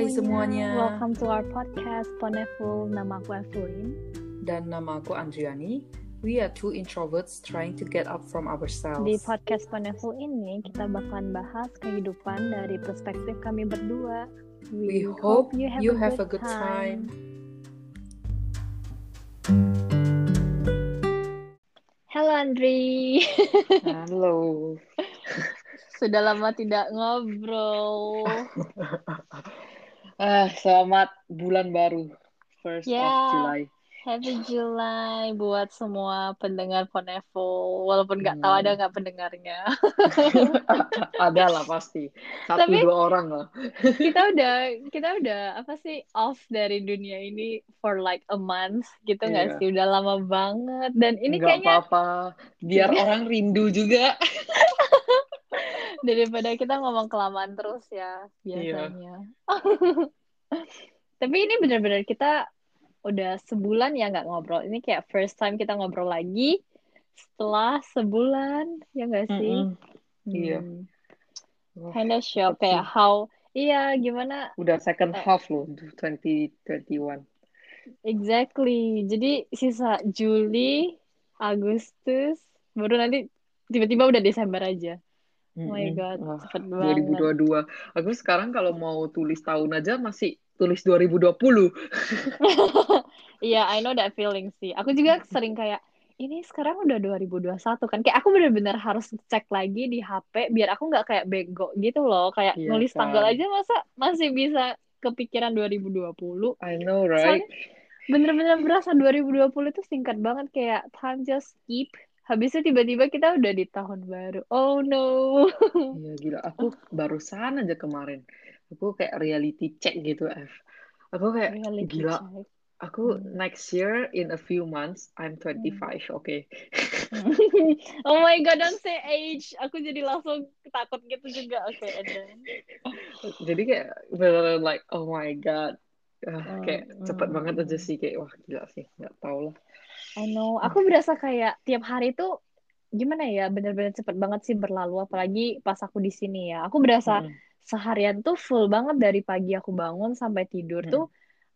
Hai semuanya. Welcome to our podcast Poneful. Nama aku Evelyn. Dan nama aku Andriani. We are two introverts trying to get up from ourselves. Di podcast Poneful ini kita bakalan bahas kehidupan dari perspektif kami berdua. We, hope, you have, a, have good a good time. Halo Andri. Halo. Sudah lama tidak ngobrol. ah, selamat bulan baru. First yeah. of July. Happy July buat semua pendengar Ponevo. Walaupun nggak hmm. tahu ada nggak pendengarnya. ada lah pasti. Satu Tapi, dua orang lah. kita udah kita udah apa sih off dari dunia ini for like a month gitu nggak yeah. sih? Udah lama banget. Dan ini nggak kayaknya apa-apa. Biar orang rindu juga. daripada kita ngomong kelamaan terus ya biasanya. Iya. Tapi ini benar-benar kita udah sebulan ya nggak ngobrol. Ini kayak first time kita ngobrol lagi setelah sebulan ya nggak sih? Mm -hmm. Iya. Kind of shock kayak how iya gimana? Udah second half loh 2021. Exactly. Jadi sisa Juli, Agustus, baru nanti tiba-tiba udah Desember aja. Oh my god, Wah, cepet banget. 2022. Aku sekarang kalau mau tulis tahun aja masih tulis 2020. Iya, yeah, I know that feeling sih. Aku juga sering kayak ini sekarang udah 2021 kan. Kayak aku bener-bener harus cek lagi di HP biar aku nggak kayak bego gitu loh. Kayak yeah, nulis kan. tanggal aja masa masih bisa kepikiran 2020. I know, right? bener-bener berasa 2020 itu singkat banget kayak time just keep Habisnya tiba-tiba kita udah di tahun baru. Oh no. Iya gila, aku barusan aja kemarin. Aku kayak reality check gitu, F. Aku kayak reality gila. Check. Aku hmm. next year in a few months I'm 25, hmm. oke. Okay. oh my god, don't say age. Aku jadi langsung takut gitu juga. Oke, okay, and then. jadi kayak bener like oh my god. Uh, kayak hmm. cepet banget aja sih kayak wah gila sih, nggak tau lah. I know. Aku berasa kayak tiap hari tuh gimana ya, bener-bener cepet banget sih berlalu. Apalagi pas aku di sini ya. Aku berasa hmm. seharian tuh full banget dari pagi aku bangun sampai tidur hmm. tuh.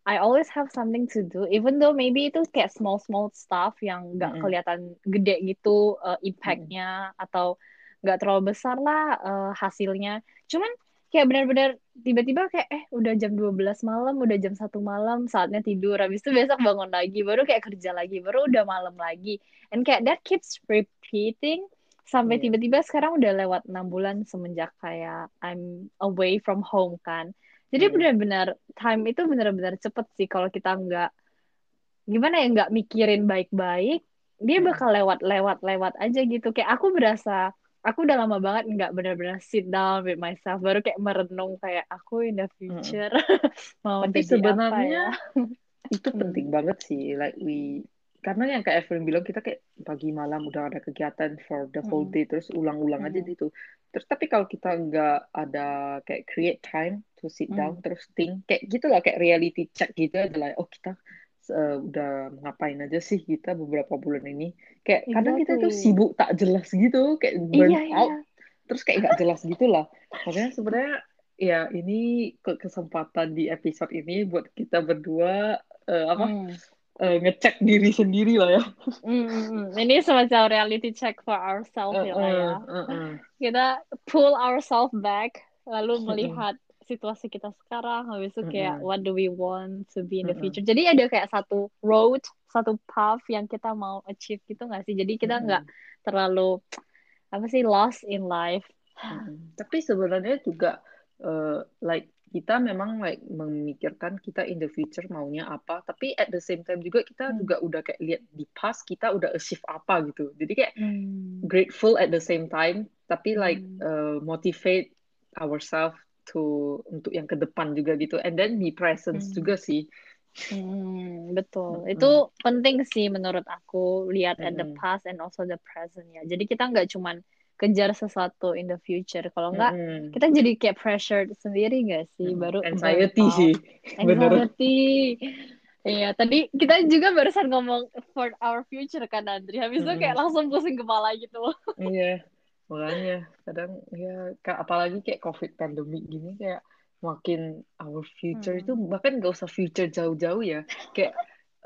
I always have something to do, even though maybe itu kayak small small stuff yang nggak hmm. kelihatan gede gitu uh, impactnya hmm. atau nggak terlalu besar lah uh, hasilnya. Cuman kayak benar-benar tiba-tiba kayak eh udah jam 12 malam, udah jam satu malam, saatnya tidur. Habis itu besok bangun lagi, baru kayak kerja lagi, baru udah malam lagi. And kayak that keeps repeating sampai tiba tiba-tiba sekarang udah lewat enam bulan semenjak kayak I'm away from home kan. Jadi yeah. benar-benar time itu benar-benar cepet sih kalau kita nggak gimana ya nggak mikirin baik-baik, dia bakal lewat-lewat-lewat aja gitu. Kayak aku berasa aku udah lama banget nggak benar-benar sit down with myself baru kayak merenung kayak aku in the future hmm. mau tapi sebenarnya ya? itu hmm. penting banget sih like we karena yang kayak Evelyn bilang kita kayak pagi malam udah ada kegiatan for the whole hmm. day terus ulang-ulang hmm. aja gitu terus tapi kalau kita nggak ada kayak create time to sit down hmm. terus think kayak gitulah kayak reality check gitu adalah oh kita uh, udah ngapain aja sih kita beberapa bulan ini kayak exactly. kadang kita tuh sibuk tak jelas gitu kayak burn iya, iya. out iya. terus kayak nggak jelas gitu lah makanya sebenarnya ya ini ke kesempatan di episode ini buat kita berdua uh, apa hmm. uh, ngecek diri sendiri lah ya mm, ini semacam reality check for ourselves uh, ya, uh, ya. Uh, uh. kita pull ourselves back lalu melihat situasi kita sekarang habis itu kayak mm-hmm. what do we want to be in the future mm-hmm. jadi ada kayak satu road satu path yang kita mau achieve gitu nggak sih jadi kita nggak mm-hmm. terlalu apa sih lost in life mm-hmm. tapi sebenarnya juga uh, like kita memang like memikirkan kita in the future maunya apa tapi at the same time juga kita hmm. juga udah kayak lihat di past kita udah achieve apa gitu jadi kayak hmm. grateful at the same time tapi like hmm. uh, motivate ourselves to untuk yang ke depan juga gitu and then be present hmm. juga sih Hmm, betul. Hmm. Itu penting sih menurut aku lihat hmm. at the past and also the present ya. Jadi kita nggak cuman kejar sesuatu in the future. Kalau nggak, hmm. kita jadi kayak pressure sendiri nggak sih? Hmm. Baru anxiety sih. Anxiety. Iya, tadi kita juga barusan ngomong for our future kan Andri. Habis itu kayak langsung pusing kepala gitu. Iya makanya kadang ya apalagi kayak covid pandemi gini kayak makin our future hmm. itu bahkan gak usah future jauh-jauh ya. Kayak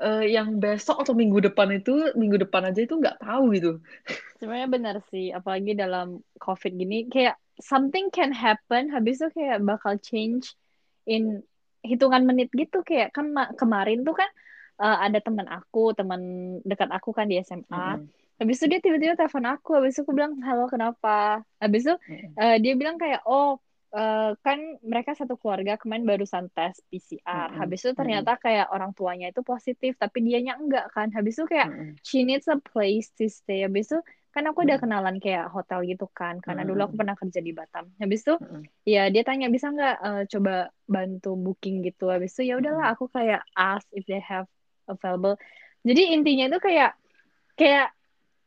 uh, yang besok atau minggu depan itu minggu depan aja itu nggak tahu gitu. Sebenarnya benar sih apalagi dalam covid gini kayak something can happen habis itu kayak bakal change in hitungan menit gitu. Kayak kan kemarin tuh kan uh, ada teman aku teman dekat aku kan di SMA -hmm habis itu dia tiba-tiba telepon aku habis itu aku bilang halo kenapa? Habis itu uh, dia bilang kayak oh uh, kan mereka satu keluarga kemarin barusan tes PCR mm-hmm. habis itu ternyata kayak orang tuanya itu positif tapi dianya enggak kan. Habis itu kayak mm-hmm. she needs a place to stay. Habis itu kan aku udah kenalan kayak hotel gitu kan karena dulu aku pernah kerja di Batam. Habis itu ya dia tanya bisa nggak uh, coba bantu booking gitu? Habis itu ya udahlah aku kayak ask if they have available. Jadi intinya itu kayak kayak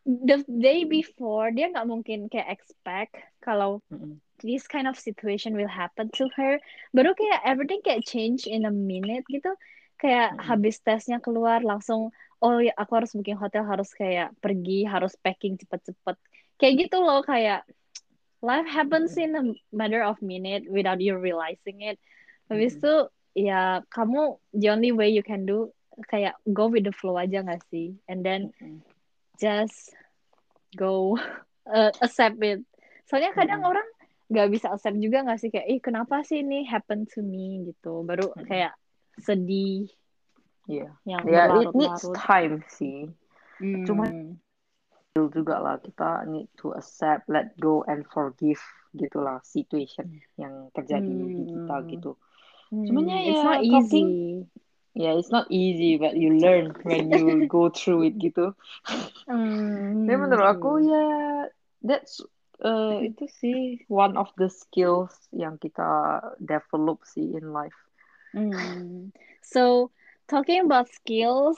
the day before dia nggak mungkin kayak expect kalau mm-hmm. this kind of situation will happen to her. Baru kayak everything kayak change in a minute gitu. Kayak mm-hmm. habis tesnya keluar langsung oh ya aku harus booking hotel harus kayak pergi harus packing cepet-cepet. Kayak gitu loh kayak life happens in a matter of minute without you realizing it. Habis itu mm-hmm. ya kamu the only way you can do kayak go with the flow aja gak sih? And then mm-hmm just go uh, accept it soalnya kadang hmm. orang nggak bisa accept juga nggak sih kayak ih kenapa sih ini happen to me gitu baru hmm. kayak sedih Iya. Yeah. Ya, yeah, it needs time sih. Hmm. Cuma juga lah kita need to accept, let go and forgive gitulah situation yang terjadi hmm. di kita gitu. Hmm. Cumannya ya it's not easy yeah it's not easy but you learn when you go through it gitu mm. tapi menurut aku ya that's uh, itu sih one of the skills yang kita develop sih in life mm. so talking about skills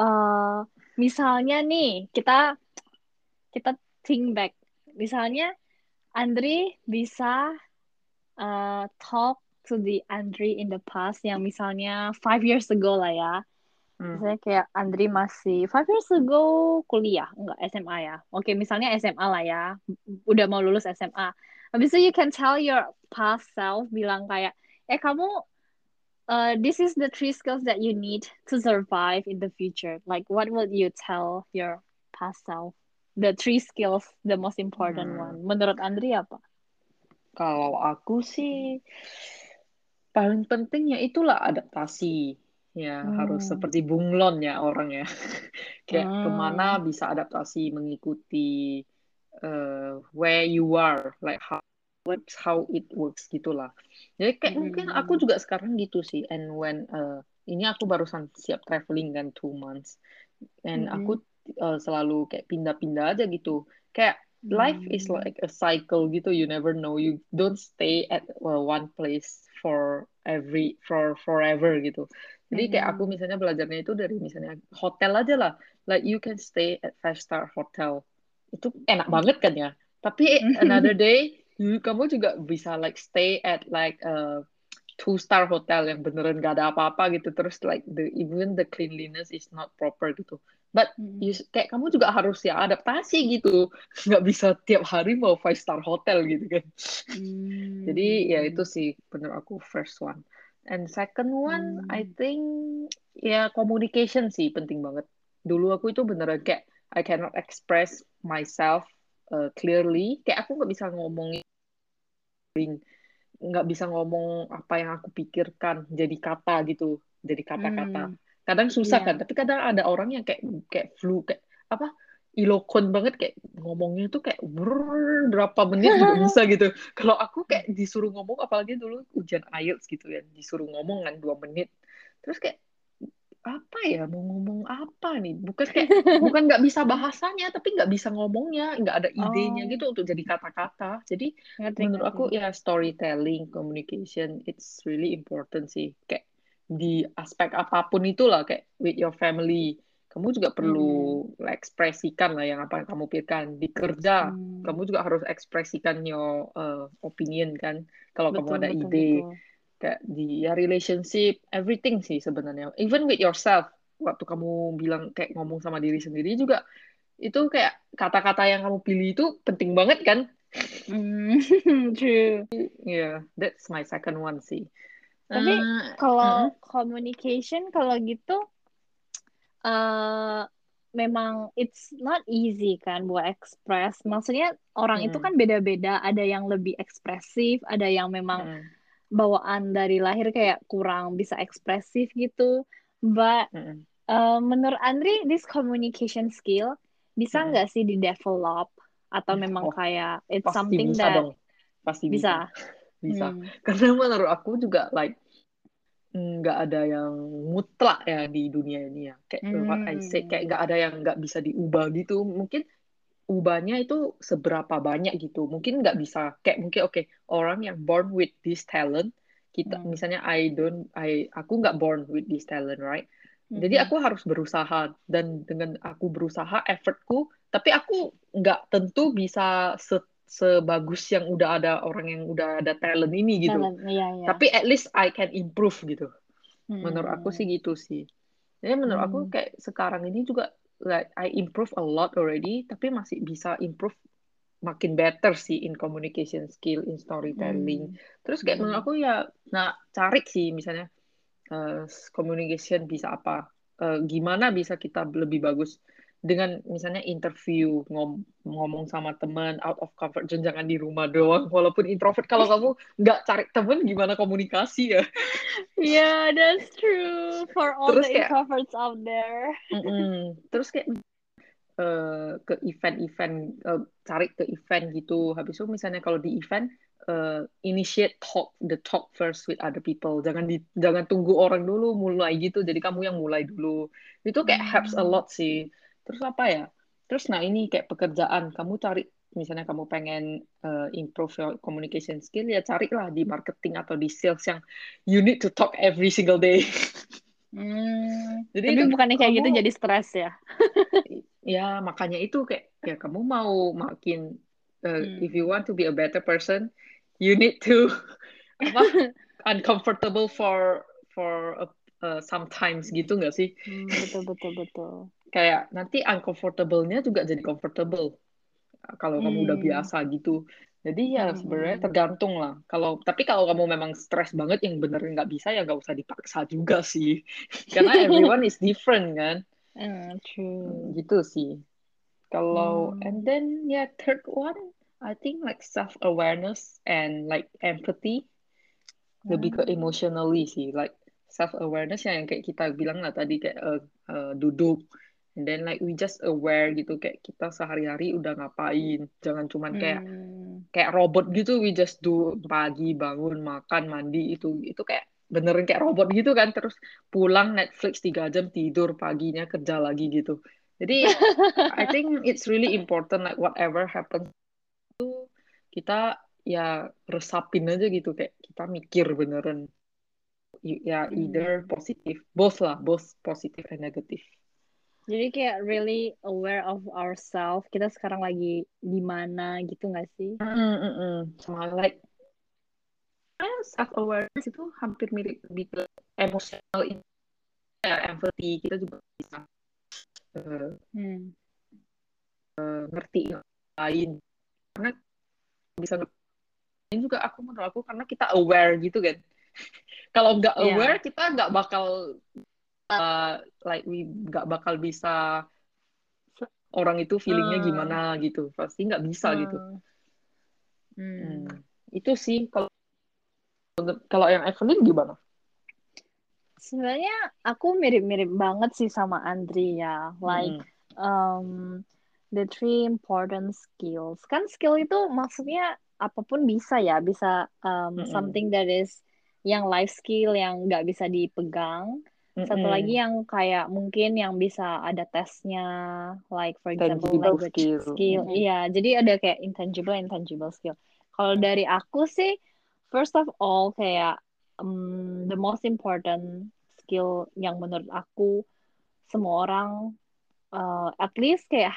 uh, misalnya nih kita kita think back misalnya Andri bisa uh, talk to the Andri in the past yang misalnya five years ago lah ya. Hmm. Misalnya kayak Andri masih five years ago kuliah, enggak SMA ya. Oke, misalnya SMA lah ya. Udah mau lulus SMA. Habis itu you can tell your past self bilang kayak, eh kamu uh, this is the three skills that you need to survive in the future. Like what would you tell your past self? The three skills, the most important hmm. one. Menurut Andri apa? Kalau aku sih paling penting ya itulah adaptasi ya hmm. harus seperti bunglon ya orang ya kayak hmm. ke mana bisa adaptasi mengikuti uh, where you are like how what's how it works gitulah jadi kayak hmm. mungkin aku juga sekarang gitu sih and when uh, ini aku barusan siap traveling kan two months and hmm. aku uh, selalu kayak pindah-pindah aja gitu kayak life is hmm. like a cycle gitu you never know. You don't stay at well, one place for every for forever gitu. Jadi kayak aku hmm. misalnya belajarnya itu dari misalnya hotel aja lah. Like you can stay at five star hotel. Itu enak hmm. banget kan ya? Tapi another day kamu juga bisa like stay at like a two star hotel yang beneran gak ada apa-apa gitu. Terus like the even the cleanliness is not proper gitu but hmm. you, kayak kamu juga harus ya adaptasi gitu. Nggak bisa tiap hari mau five star hotel gitu kan. Hmm. jadi ya itu sih bener aku first one. And second one hmm. I think ya communication sih penting banget. Dulu aku itu beneran kayak I cannot express myself uh, clearly. Kayak aku nggak bisa ngomongin nggak bisa ngomong apa yang aku pikirkan jadi kata gitu jadi kata-kata. Hmm kadang susah yeah. kan tapi kadang ada orang yang kayak kayak flu kayak apa ilokon banget kayak ngomongnya tuh kayak brrr, berapa menit juga bisa gitu kalau aku kayak disuruh ngomong apalagi dulu ujian IELTS gitu ya disuruh ngomong kan dua menit terus kayak apa ya mau ngomong apa nih bukan kayak bukan nggak bisa bahasanya tapi nggak bisa ngomongnya nggak ada idenya oh. gitu untuk jadi kata-kata jadi ngerti, menurut ngerti. aku ya storytelling communication it's really important sih kayak di aspek apa pun itulah kayak with your family kamu juga perlu hmm. ekspresikan lah yang apa yang kamu pikirkan di kerja hmm. kamu juga harus ekspresikan your uh, opinion kan kalau kamu ada betul, ide betul. kayak di ya relationship everything sih sebenarnya even with yourself waktu kamu bilang kayak ngomong sama diri sendiri juga itu kayak kata-kata yang kamu pilih itu penting banget kan Mm, true. Yeah, that's my second one sih. Tapi uh, kalau uh, communication kalau gitu uh, memang it's not easy kan buat express. Maksudnya orang itu kan beda-beda, ada yang lebih ekspresif, ada yang memang uh, bawaan dari lahir kayak kurang bisa ekspresif gitu. But uh, uh, menurut Andri this communication skill bisa nggak sih di develop atau memang oh, kayak it's something bisa that dong. pasti bisa. Bisa. Bisa. Hmm. Karena menurut aku juga like nggak ada yang mutlak ya di dunia ini ya kayak hmm. what I say kayak nggak ada yang nggak bisa diubah gitu mungkin ubahnya itu seberapa banyak gitu mungkin nggak bisa kayak mungkin oke okay, orang yang born with this talent kita hmm. misalnya I don't I aku nggak born with this talent right hmm. jadi aku harus berusaha dan dengan aku berusaha effortku tapi aku nggak tentu bisa set sebagus yang udah ada orang yang udah ada talent ini gitu. Talent, iya, iya. Tapi at least I can improve gitu. Hmm. Menurut aku sih gitu sih. Jadi menurut hmm. aku kayak sekarang ini juga like I improve a lot already, tapi masih bisa improve makin better sih in communication skill, in storytelling. Hmm. Terus kayak hmm. menurut aku ya, nah cari sih misalnya uh, communication bisa apa, uh, gimana bisa kita lebih bagus dengan misalnya interview ngom ngomong sama teman out of comfort zone jangan di rumah doang. Walaupun introvert kalau kamu nggak cari teman gimana komunikasi ya? Yeah that's true. For all terus the kayak, introverts out there. Mm -mm. terus kayak uh, ke event-event uh, cari ke event gitu. Habis itu misalnya kalau di event uh, initiate talk the talk first with other people. Jangan di jangan tunggu orang dulu mulai gitu. Jadi kamu yang mulai dulu. Itu kayak helps a hmm. lot sih terus apa ya? Terus nah ini kayak pekerjaan. Kamu cari misalnya kamu pengen uh, improve your communication skill ya carilah di marketing atau di sales yang you need to talk every single day. Hmm, jadi tapi bukannya kayak gitu jadi stres ya? Ya makanya itu kayak ya kamu mau makin uh, hmm. if you want to be a better person you need to apa uncomfortable for for a, uh, sometimes gitu nggak sih? Hmm, betul betul betul kayak nanti uncomfortable-nya juga jadi comfortable kalau hmm. kamu udah hmm. biasa gitu. Jadi ya hmm. sebenarnya tergantung lah. Kalau tapi kalau kamu memang stres banget yang bener nggak bisa ya nggak usah dipaksa juga sih. Karena everyone is different kan. Hmm, true. Gitu sih. Kalau hmm. and then ya yeah, third one I think like self awareness and like empathy hmm. lebih ke hmm. emotionally sih. Like self awareness yang kayak kita bilang lah tadi kayak uh, uh, duduk And then like we just aware gitu kayak kita sehari-hari udah ngapain. Jangan cuman kayak hmm. kayak robot gitu we just do pagi bangun makan mandi itu itu kayak beneran kayak robot gitu kan terus pulang Netflix tiga jam tidur paginya kerja lagi gitu. Jadi I think it's really important like whatever happens itu kita ya resapin aja gitu kayak kita mikir beneran ya either hmm. positif both lah both positif and negatif jadi kayak really aware of ourselves. Kita sekarang lagi di mana gitu nggak sih? Mm, mm, mm. Sama like self awareness itu hampir mirip lebih ke emosional ya, empathy kita juga bisa uh, hmm. uh, ngerti lain karena bisa ini juga aku menurut aku karena kita aware gitu kan kalau nggak iya. aware yeah. kita nggak bakal uh, like we nggak bakal bisa orang itu feelingnya uh. gimana gitu pasti nggak bisa uh. gitu hmm. Hmm. itu sih kalau kalau yang Evelyn gimana sebenarnya aku mirip-mirip banget sih sama Andri ya like hmm. um, the three important skills kan skill itu maksudnya apa pun bisa ya bisa um, hmm. something that is yang life skill yang nggak bisa dipegang satu lagi yang kayak mungkin yang bisa ada tesnya, like for example tangible language skill. skill. Mm-hmm. Iya, jadi ada kayak intangible, intangible skill. Kalau dari aku sih, first of all kayak um, the most important skill yang menurut aku semua orang uh, at least kayak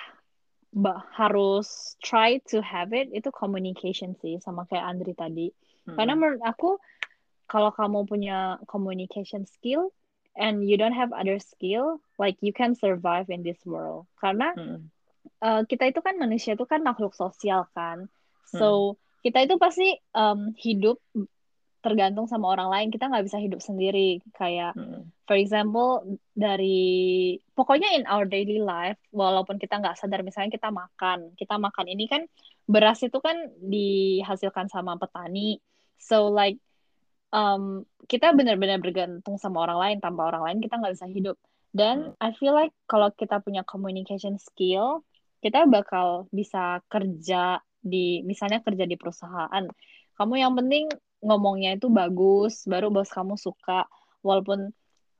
harus try to have it itu communication sih sama kayak Andri tadi. Mm-hmm. Karena menurut aku kalau kamu punya communication skill and you don't have other skill like you can survive in this world karena hmm. uh, kita itu kan manusia itu kan makhluk sosial kan So hmm. kita itu pasti um, hidup tergantung sama orang lain kita nggak bisa hidup sendiri kayak hmm. for example dari pokoknya in our daily life walaupun kita nggak sadar misalnya kita makan kita makan ini kan beras itu kan dihasilkan sama petani so like um, kita benar-benar bergantung sama orang lain tanpa orang lain kita nggak bisa hidup dan hmm. I feel like kalau kita punya communication skill kita bakal bisa kerja di misalnya kerja di perusahaan kamu yang penting ngomongnya itu bagus baru bos kamu suka walaupun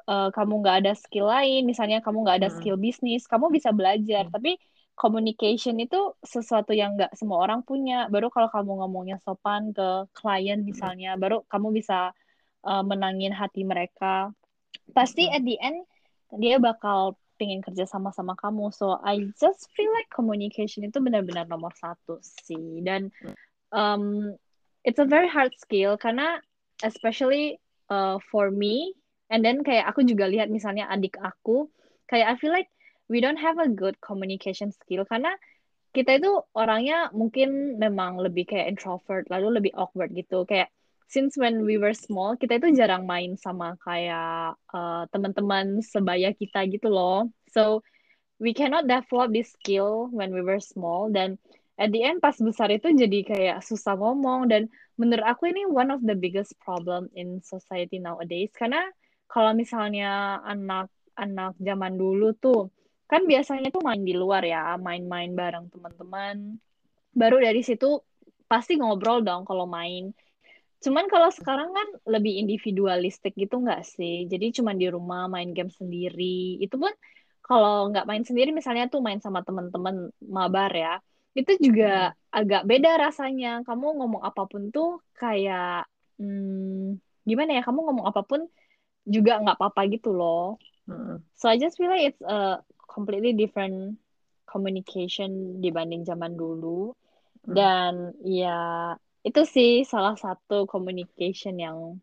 uh, kamu nggak ada skill lain misalnya kamu nggak ada hmm. skill bisnis kamu bisa belajar hmm. tapi communication itu sesuatu yang nggak semua orang punya baru kalau kamu ngomongnya sopan ke klien misalnya hmm. baru kamu bisa uh, menangin hati mereka pasti hmm. at the end dia bakal pengen kerja sama sama kamu so I just feel like communication itu benar-benar nomor satu sih dan um, it's a very hard skill karena especially uh, for me and then kayak aku juga lihat misalnya adik aku kayak I feel like we don't have a good communication skill. Karena kita itu orangnya mungkin memang lebih kayak introvert lalu lebih awkward gitu. Kayak since when we were small kita itu jarang main sama kayak uh, teman-teman sebaya kita gitu loh. So we cannot develop this skill when we were small. Dan at the end pas besar itu jadi kayak susah ngomong. Dan menurut aku ini one of the biggest problem in society nowadays. Karena kalau misalnya anak-anak zaman dulu tuh kan biasanya tuh main di luar ya main-main bareng teman-teman. Baru dari situ pasti ngobrol dong kalau main. Cuman kalau sekarang kan lebih individualistik gitu nggak sih? Jadi cuma di rumah main game sendiri. Itu pun kalau nggak main sendiri misalnya tuh main sama teman-teman mabar ya itu juga hmm. agak beda rasanya. Kamu ngomong apa pun tuh kayak hmm, gimana ya? Kamu ngomong apa pun juga nggak apa-apa gitu loh. Hmm. so I just feel like it's a completely different communication dibanding zaman dulu hmm. dan ya itu sih salah satu communication yang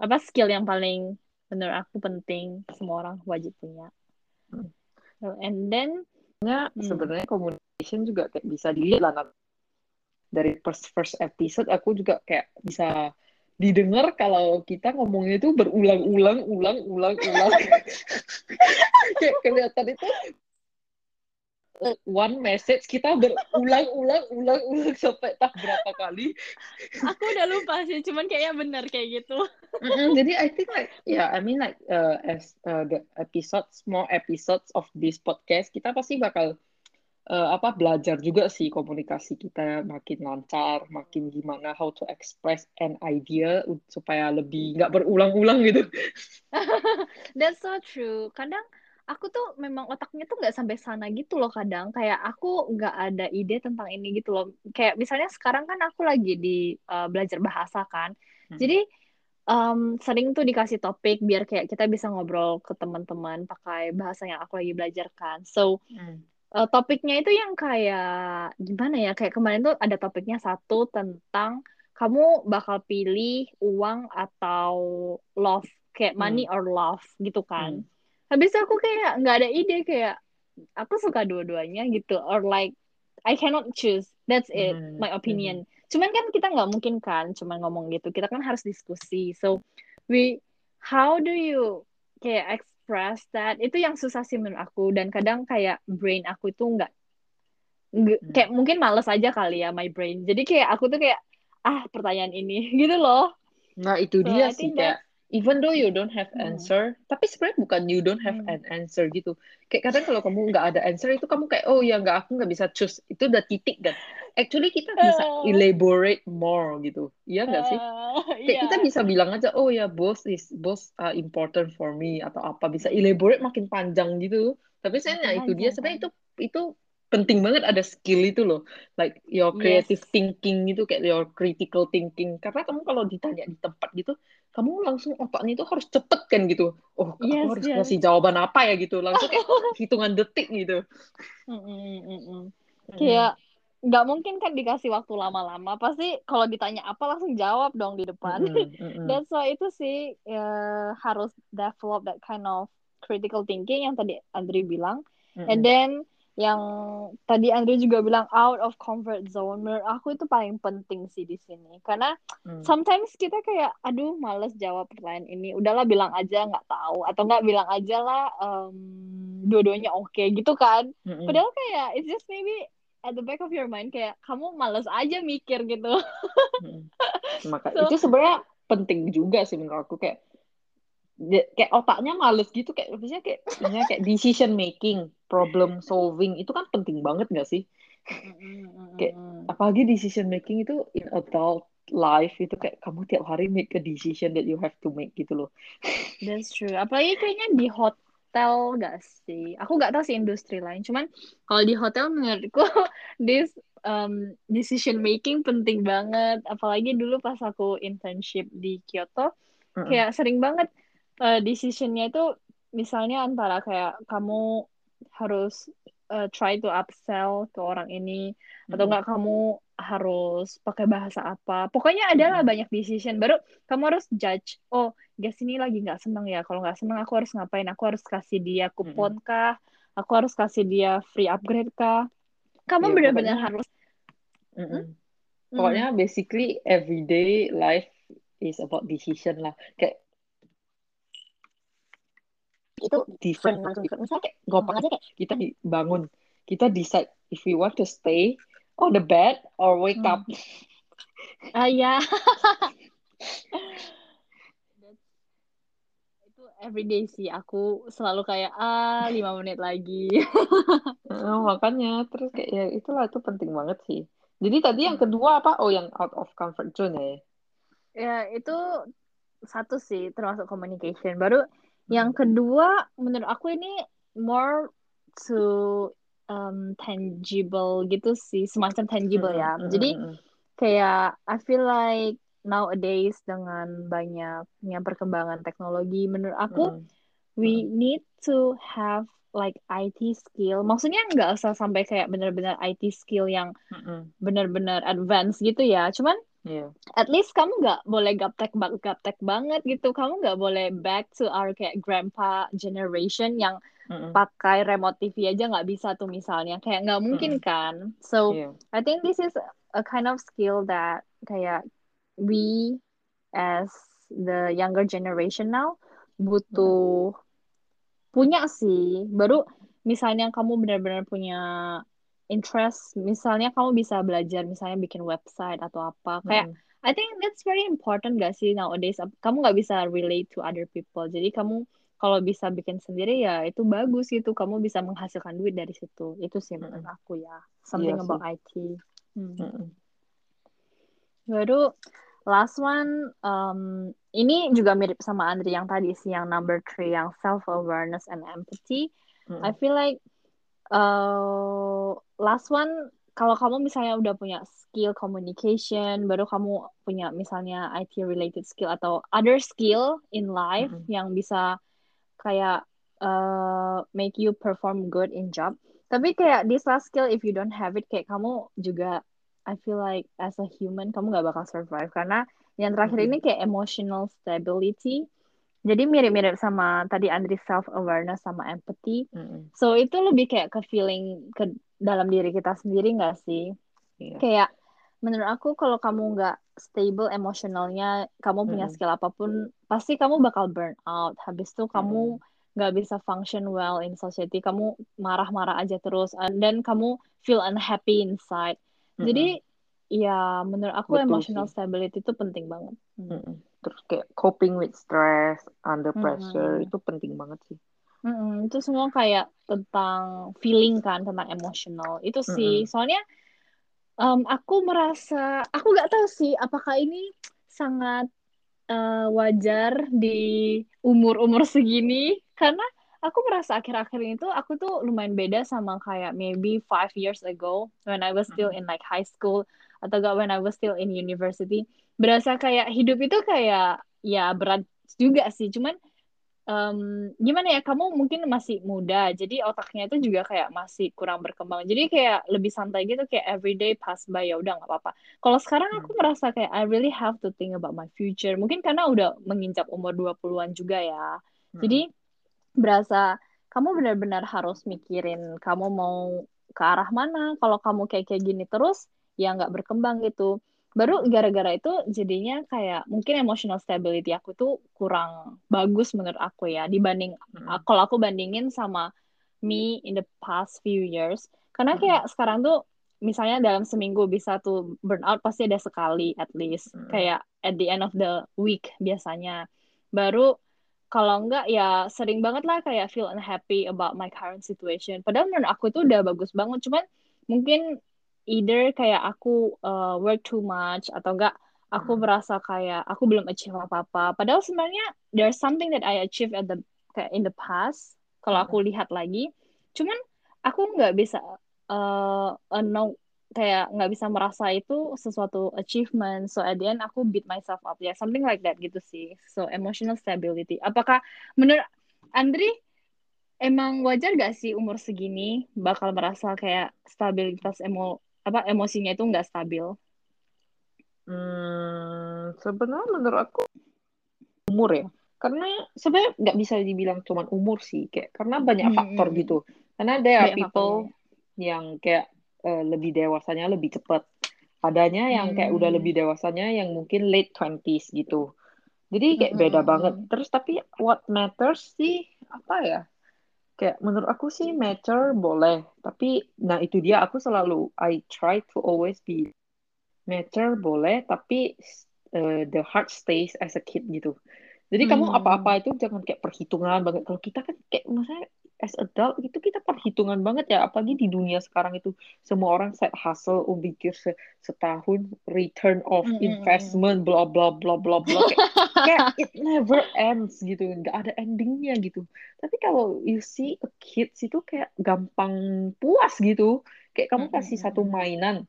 apa skill yang paling menurut aku penting semua orang wajib punya hmm. and then hmm. sebenarnya komunikasi juga kayak bisa dilihat lah dari first first episode aku juga kayak bisa didengar kalau kita ngomongnya itu berulang-ulang ulang-ulang ulang kayak kelihatan itu one message kita berulang-ulang ulang-ulang sampai tak berapa kali. Aku udah lupa sih cuman kayaknya benar kayak gitu. Mm-hmm, jadi I think like yeah I mean like uh, as uh, the episodes more episodes of this podcast kita pasti bakal uh, apa belajar juga sih komunikasi kita makin lancar, makin gimana how to express an idea supaya lebih nggak berulang-ulang gitu. That's so true. Kadang aku tuh memang otaknya tuh nggak sampai sana gitu loh kadang kayak aku nggak ada ide tentang ini gitu loh kayak misalnya sekarang kan aku lagi di uh, belajar bahasa kan hmm. jadi um, sering tuh dikasih topik biar kayak kita bisa ngobrol ke teman-teman pakai bahasa yang aku lagi belajar kan so hmm uh, topiknya itu yang kayak gimana ya kayak kemarin tuh ada topiknya satu tentang kamu bakal pilih uang atau love kayak hmm. money or love gitu kan hmm. habis itu aku kayak nggak ada ide kayak aku suka dua-duanya gitu or like I cannot choose that's it hmm. my opinion hmm. cuman kan kita nggak mungkin kan cuman ngomong gitu kita kan harus diskusi so we how do you kayak express that. Itu yang susah sih menurut aku. Dan kadang kayak brain aku itu nggak hmm. kayak mungkin males aja kali ya my brain. Jadi kayak aku tuh kayak ah pertanyaan ini. Gitu loh. Nah itu so, dia sih kayak even though you don't have hmm. answer hmm. tapi sebenarnya bukan you don't have hmm. an answer gitu kayak kadang kalau kamu nggak ada answer itu kamu kayak oh ya nggak aku nggak bisa choose itu udah titik kan actually kita bisa uh, elaborate more gitu iya nggak sih uh, kayak yeah. kita bisa bilang aja oh ya both is both are important for me atau apa bisa elaborate makin panjang gitu tapi saya itu dia sebenarnya itu itu penting banget ada skill itu loh. Like your creative yes. thinking itu kayak your critical thinking. Karena kamu kalau ditanya di tempat gitu kamu langsung otaknya itu harus cepet kan gitu. Oh yes, aku harus yes. ngasih jawaban apa ya gitu. Langsung kayak hitungan detik gitu. Mm -mm, kayak nggak mungkin kan dikasih waktu lama-lama. Pasti kalau ditanya apa langsung jawab dong di depan. Mm that's why itu sih ya, harus develop that kind of critical thinking yang tadi Andri bilang. Mm and then yang tadi Andre juga bilang out of comfort zone menurut aku itu paling penting sih di sini karena hmm. sometimes kita kayak aduh males jawab pertanyaan ini udahlah bilang aja nggak tahu atau nggak bilang aja lah um, dua-duanya oke okay, gitu kan hmm. padahal kayak it's just maybe at the back of your mind kayak kamu males aja mikir gitu hmm. maka so, itu sebenarnya penting juga sih menurut aku kayak kayak otaknya males gitu kayak maksudnya kayak maksudnya kayak decision making problem solving itu kan penting banget gak sih? Kayak apalagi decision making itu in adult life itu kayak kamu tiap hari make a decision that you have to make gitu loh. That's true. Apalagi kayaknya di hotel gak sih? Aku gak tahu sih industri lain. Cuman kalau di hotel menurutku this um, decision making penting banget. Apalagi dulu pas aku internship di Kyoto mm -hmm. kayak sering banget uh, decisionnya itu misalnya antara kayak kamu harus uh, try to upsell ke orang ini mm-hmm. atau enggak kamu harus pakai bahasa apa. Pokoknya adalah mm-hmm. banyak decision. Baru kamu harus judge oh guys ini lagi nggak seneng ya. Kalau nggak seneng aku harus ngapain? Aku harus kasih dia kupon kah? Aku harus kasih dia free upgrade kah? Kamu yeah, benar-benar harus. Mm -mm. pokoknya basically everyday life is about decision lah. Kayak itu different langsung different misalnya kayak gampang aja kayak kita bangun kita decide if we want to stay on the bed or wake up. Ah uh, ya itu everyday sih. Aku selalu kayak ah lima menit lagi. Oh, makanya. Terus kayak ya itulah itu penting banget sih. Jadi tadi yang kedua apa? Oh yang out of comfort zone ya? Ya itu satu sih termasuk communication. Baru yang kedua, menurut aku ini more to um, tangible gitu sih, semacam tangible ya. Mm-hmm. Jadi kayak I feel like nowadays dengan banyaknya perkembangan teknologi, menurut aku mm. we need to have like IT skill. Maksudnya nggak usah sampai kayak benar-benar IT skill yang benar-benar advance gitu ya. Cuman Yeah. At least kamu nggak boleh gaptek gaptek banget gitu. Kamu nggak boleh back to our kayak grandpa generation yang mm-hmm. pakai remote TV aja nggak bisa tuh misalnya. Kayak nggak mungkin mm-hmm. kan. So yeah. I think this is a kind of skill that kayak we as the younger generation now butuh mm-hmm. punya sih. Baru misalnya kamu benar-benar punya interest. Misalnya kamu bisa belajar misalnya bikin website atau apa. Kayak. I think that's very important gak sih nowadays? Kamu nggak bisa relate to other people. Jadi kamu kalau bisa bikin sendiri ya itu bagus gitu. Kamu bisa menghasilkan duit dari situ. Itu sih menurut aku ya. Something yeah, about IT hmm. mm. baru last one um, ini juga mirip sama Andri yang tadi sih yang number three yang self awareness and empathy. Mm. I feel like uh, last one kalau kamu misalnya udah punya skill communication baru kamu punya misalnya IT related skill atau other skill in life mm -hmm. yang bisa kayak uh, make you perform good in job tapi kayak this last skill if you don't have it kayak kamu juga I feel like as a human kamu gak bakal survive karena yang terakhir mm -hmm. ini kayak emotional stability jadi mirip-mirip sama tadi Andri self awareness sama empathy. Mm-hmm. So itu lebih kayak ke feeling ke dalam diri kita sendiri nggak sih? Yeah. Kayak menurut aku kalau kamu nggak stable emosionalnya, kamu punya mm-hmm. skill apa pun, pasti kamu bakal burn out. Habis itu kamu nggak mm-hmm. bisa function well in society. Kamu marah-marah aja terus, dan kamu feel unhappy inside. Mm-hmm. Jadi ya menurut aku Betul emotional sih. stability itu penting banget. Mm-hmm terus kayak coping with stress under pressure hmm. itu penting banget sih. Hmm, itu semua kayak tentang feeling kan tentang emosional itu sih. Hmm. soalnya um, aku merasa aku nggak tahu sih apakah ini sangat uh, wajar di umur umur segini. Karena aku merasa akhir-akhir ini tuh aku tuh lumayan beda sama kayak maybe five years ago when I was still in like high school atau gak when I was still in university berasa kayak hidup itu kayak ya berat juga sih cuman um, gimana ya kamu mungkin masih muda jadi otaknya itu juga kayak masih kurang berkembang jadi kayak lebih santai gitu kayak everyday pass by ya udah nggak apa-apa kalau sekarang aku hmm. merasa kayak I really have to think about my future mungkin karena udah menginjak umur 20-an juga ya hmm. jadi berasa kamu benar-benar harus mikirin kamu mau ke arah mana. Kalau kamu kayak kayak gini terus, ya nggak berkembang gitu. Baru gara-gara itu jadinya kayak mungkin emotional stability aku tuh kurang bagus menurut aku ya dibanding hmm. kalau aku bandingin sama me in the past few years. Karena kayak hmm. sekarang tuh misalnya dalam seminggu bisa tuh burnout pasti ada sekali at least hmm. kayak at the end of the week biasanya. Baru kalau enggak ya sering banget lah kayak feel unhappy about my current situation. Padahal menurut aku itu udah bagus banget, cuman mungkin either kayak aku uh, work too much atau enggak aku hmm. merasa kayak aku belum achieve apa-apa. Padahal sebenarnya there's something that I achieve at the kayak in the past kalau aku hmm. lihat lagi. Cuman aku nggak bisa uh, know kayak nggak bisa merasa itu sesuatu achievement so at the end aku beat myself up ya yeah, something like that gitu sih so emotional stability apakah menurut Andri emang wajar gak sih umur segini bakal merasa kayak stabilitas emo apa emosinya itu nggak stabil hmm, sebenarnya menurut aku umur ya karena sebenarnya nggak bisa dibilang cuma umur sih kayak karena banyak faktor hmm. gitu karena ada people yang kayak uh, lebih dewasanya lebih cepat. Adanya yang kayak udah lebih hmm. dewasanya yang mungkin late twenties gitu. Jadi kayak beda hmm. banget. Terus tapi what matters sih apa ya? Kayak menurut aku sih matter boleh, tapi nah itu dia aku selalu I try to always be matter boleh, tapi uh, the heart stays as a kid gitu. Jadi hmm. kamu apa-apa itu jangan kayak perhitungan banget. Kalau kita kan kayak misalnya as adult itu kita perhitungan banget ya. Apalagi di dunia sekarang itu semua orang set hustle oh mikir se setahun return of investment bla bla bla bla bla. Kayak, kayak it never ends gitu. Nggak ada endingnya gitu. Tapi kalau you see a kids itu kayak gampang puas gitu. Kayak kamu kasih satu mainan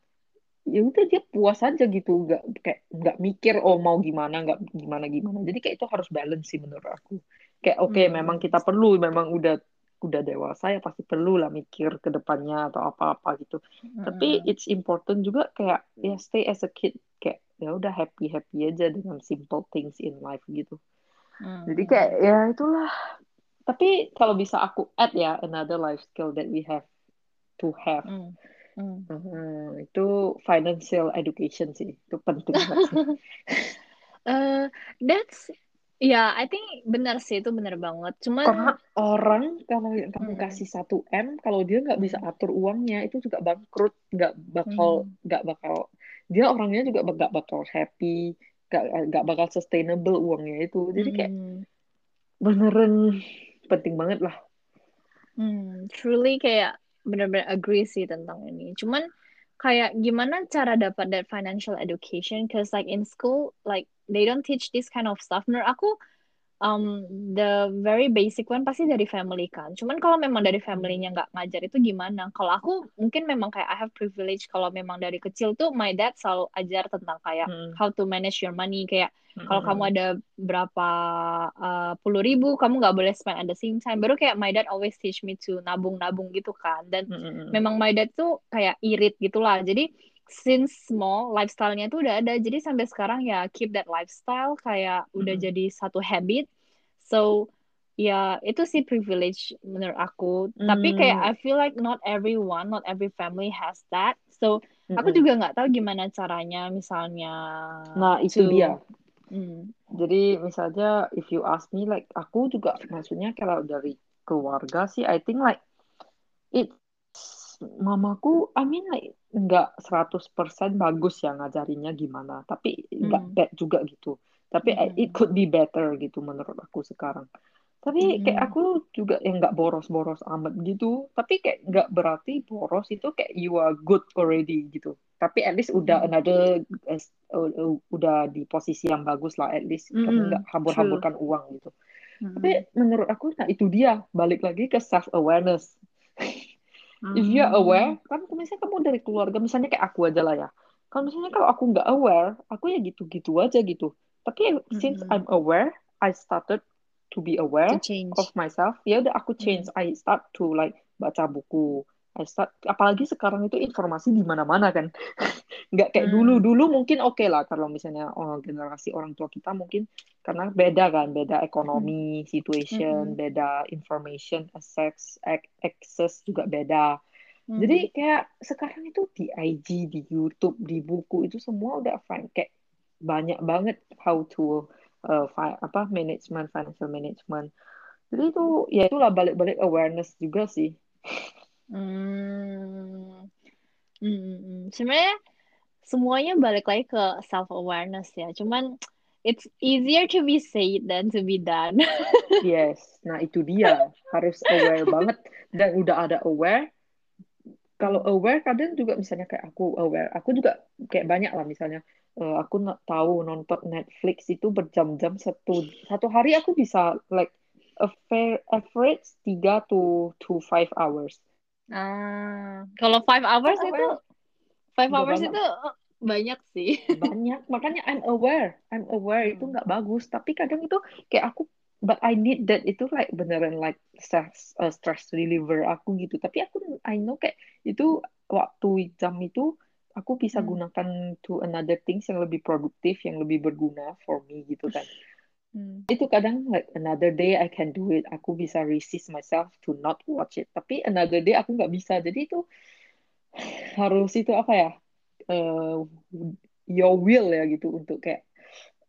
ya udah dia puas aja gitu. Nggak kayak nggak mikir oh mau gimana nggak gimana gimana. Jadi kayak itu harus balance sih menurut aku. Kayak oke okay, hmm. memang kita perlu memang udah udah dewasa ya pasti perlu lah mikir ke depannya atau apa-apa gitu. Mm. Tapi it's important juga kayak ya stay as a kid kayak ya udah happy happy aja dengan simple things in life gitu. Mm. Jadi kayak ya itulah. Tapi kalau bisa aku add ya another life skill that we have to have. Mm. Mm. Uh, itu financial education sih itu penting banget. uh, that's Iya, I think benar sih itu benar banget. Cuman karena orang kalau yang kamu hmm. kasih satu m, kalau dia nggak bisa atur uangnya itu juga bangkrut, nggak bakal hmm. nggak hmm. bakal dia orangnya juga nggak bakal happy, nggak nggak bakal sustainable uangnya itu. Jadi kayak hmm. beneran penting banget lah. Hmm, truly kayak benar-benar agree sih tentang ini. Cuman kayak gimana cara dapat that financial education? Cause like in school, like they don't teach this kind of stuff. Menurut aku um, the very basic one pasti dari family kan. Cuman kalau memang dari family-nya nggak ngajar itu gimana? Kalau aku mungkin memang kayak I have privilege kalau memang dari kecil tuh my dad selalu ajar tentang kayak hmm. how to manage your money kayak hmm. kalau kamu ada berapa uh, puluh ribu kamu nggak boleh spend at the same time. Baru kayak my dad always teach me to nabung-nabung gitu kan. Dan hmm. memang my dad tuh kayak irit gitulah. Jadi since small lifestyle-nya tuh udah ada jadi sampai sekarang ya keep that lifestyle kayak mm. udah jadi satu habit so ya itu sih privilege menurut aku mm. tapi kayak I feel like not everyone not every family has that so mm aku juga nggak tahu gimana caranya misalnya nah itu to... dia mm. jadi misalnya if you ask me like aku juga maksudnya kalau dari keluarga sih I think like it mamaku I mean like nggak 100% bagus ya ngajarinnya gimana tapi nggak hmm. bad juga gitu tapi hmm. it could be better gitu menurut aku sekarang tapi hmm. kayak aku juga yang nggak boros-boros amat gitu tapi kayak nggak berarti boros itu kayak you are good already gitu tapi at least udah hmm. another uh, uh, udah di posisi yang bagus lah at least hmm. kamu nggak hambur-hamburkan uang gitu hmm. tapi menurut aku nah itu dia balik lagi ke self awareness If you're hmm. aware, kan misalnya kamu dari keluarga, misalnya kayak aku aja lah ya. Kalau misalnya kalau aku nggak aware, aku ya gitu-gitu aja gitu. Tapi mm-hmm. since I'm aware, I started to be aware to of myself. Ya udah aku change. Mm-hmm. I start to like baca buku, Apalagi sekarang itu informasi di mana-mana kan nggak kayak hmm. dulu dulu mungkin oke okay lah kalau misalnya oh, generasi orang tua kita mungkin karena beda kan beda ekonomi hmm. situation hmm. beda information access access juga beda hmm. jadi kayak sekarang itu di IG di YouTube di buku itu semua udah fine kayak banyak banget how to uh, apa management financial management jadi itu ya itulah balik-balik awareness juga sih hmm. Hmm. sebenarnya semuanya balik lagi ke self awareness ya cuman it's easier to be said than to be done yes nah itu dia harus aware banget dan udah ada aware kalau aware kadang juga misalnya kayak aku aware aku juga kayak banyak lah misalnya uh, aku tahu nonton Netflix itu berjam-jam satu satu hari aku bisa like a fair average tiga to to five hours. Ah, kalau five hours five itu five hours banyak. itu oh, banyak sih. Banyak, makanya I'm aware, I'm aware hmm. itu nggak bagus. Tapi kadang itu kayak aku but I need that itu like beneran like stress uh, stress reliever aku gitu tapi aku I know kayak itu waktu jam itu aku bisa hmm. gunakan to another things yang lebih produktif yang lebih berguna for me gitu kan hmm. itu kadang like another day I can do it aku bisa resist myself to not watch it tapi another day aku nggak bisa jadi itu harus itu apa ya uh, your will ya gitu untuk kayak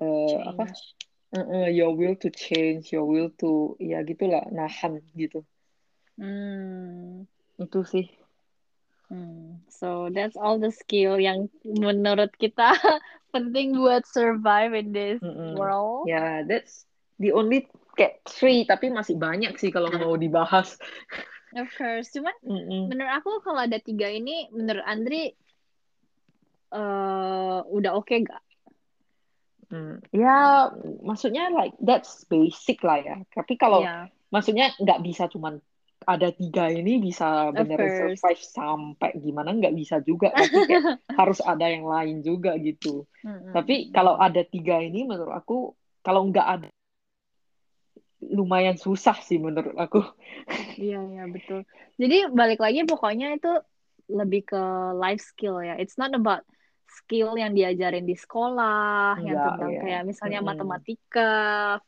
uh, apa uh, your will to change, your will to ya gitulah nahan gitu. Hmm. Itu sih. Hmm. So that's all the skill yang menurut kita penting buat survive in this mm -mm. world. Yeah, that's the only kayak three tapi masih banyak sih kalau mau dibahas. Of course, cuman mm -mm. menurut aku kalau ada tiga ini, menurut Andri uh, udah oke okay gak? Hmm, ya, maksudnya like that's basic lah ya. Tapi kalau yeah. maksudnya nggak bisa cuman ada tiga ini bisa benar survive sampai gimana nggak bisa juga. Tapi kayak harus ada yang lain juga gitu. Mm-hmm. Tapi kalau ada tiga ini menurut aku kalau nggak ada lumayan susah sih menurut aku. Iya iya betul. Jadi balik lagi pokoknya itu lebih ke life skill ya. It's not about skill yang diajarin di sekolah Enggak, yang tentang yeah. kayak misalnya mm. matematika,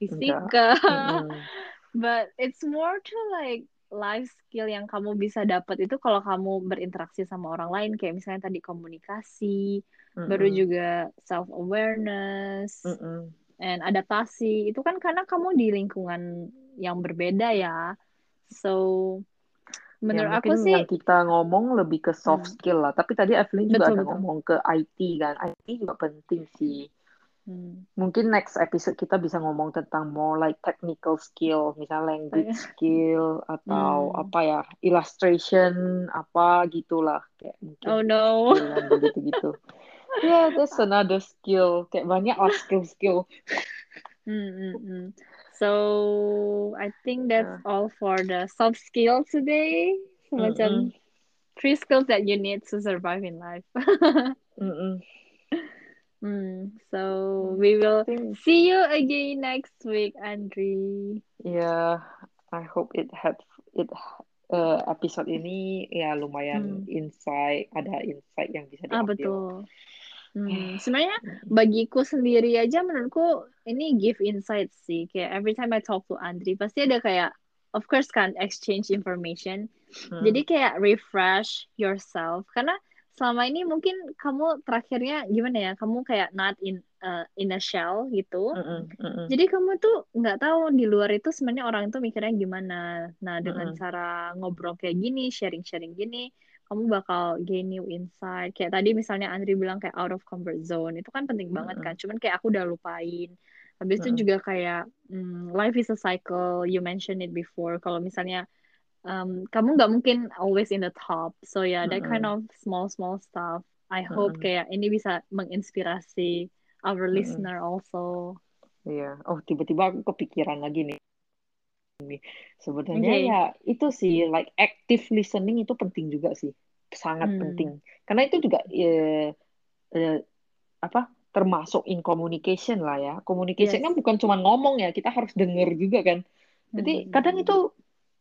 fisika. Mm. But it's more to like life skill yang kamu bisa dapat itu kalau kamu berinteraksi sama orang lain kayak misalnya tadi komunikasi, mm baru juga self awareness, mm and adaptasi. Itu kan karena kamu di lingkungan yang berbeda ya. So menurut ya, aku sih yang kita ngomong lebih ke soft hmm. skill lah tapi tadi Evelyn juga betul, ada betul. ngomong ke IT kan IT juga penting sih hmm. mungkin next episode kita bisa ngomong tentang more like technical skill misalnya language oh, skill atau hmm. apa ya illustration apa gitulah kayak mungkin oh no begitu gitu yeah that's another skill kayak banyak lah skill skill hmm, hmm, hmm. So I think that's uh. all for the soft skills today. Semacam mm three skills that you need to survive in life. mm mm, so we will see you again next week, Andri. Yeah, I hope it had it uh, episode ini ya lumayan hmm. insight, ada insight yang bisa diambil. Ah betul. Hmm, sebenarnya bagiku sendiri aja menurutku ini give insight sih. Kayak every time I talk to Andri pasti ada kayak of course kan exchange information. Hmm. Jadi kayak refresh yourself karena selama ini mungkin kamu terakhirnya gimana ya? Kamu kayak not in uh, in a shell gitu. Mm -mm, mm -mm. Jadi kamu tuh nggak tahu di luar itu sebenarnya orang itu mikirnya gimana. Nah, dengan mm -mm. cara ngobrol kayak gini, sharing-sharing gini, kamu bakal gain new insight. Kayak tadi misalnya Andri bilang kayak out of comfort zone, itu kan penting banget kan. Cuman kayak aku udah lupain. Habis itu juga kayak um, life is a cycle. You mentioned it before. Kalau misalnya um, kamu nggak mungkin always in the top. So yeah, that kind of small small stuff. I hope kayak ini bisa menginspirasi our listener also. Iya. Yeah. Oh tiba-tiba aku kepikiran lagi nih sebenarnya okay. ya itu sih like active listening itu penting juga sih sangat hmm. penting karena itu juga ya, eh, apa termasuk in communication lah ya communication yes. kan bukan cuma ngomong ya kita harus dengar juga kan jadi hmm. kadang itu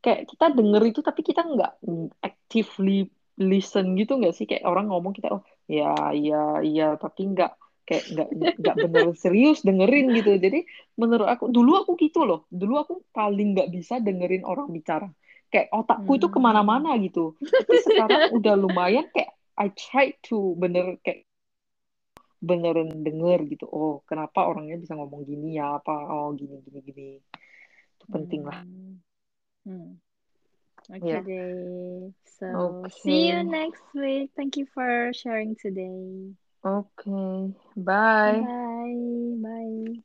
kayak kita denger itu tapi kita nggak actively listen gitu nggak sih? Kayak orang ngomong kita oh ya iya iya tapi nggak kayak nggak nggak bener serius dengerin gitu. Jadi menurut aku dulu aku gitu loh. Dulu aku paling nggak bisa dengerin orang bicara. Kayak otakku itu ke mana-mana gitu. Tapi sekarang udah lumayan kayak I try to bener kayak beneran denger gitu. Oh kenapa orangnya bisa ngomong gini ya? Apa? Oh gini gini gini. Itu penting lah. Hmm. Hmm. Okay, yeah. So okay. see you next week. Thank you for sharing today. Okay. Bye. Bye. Bye.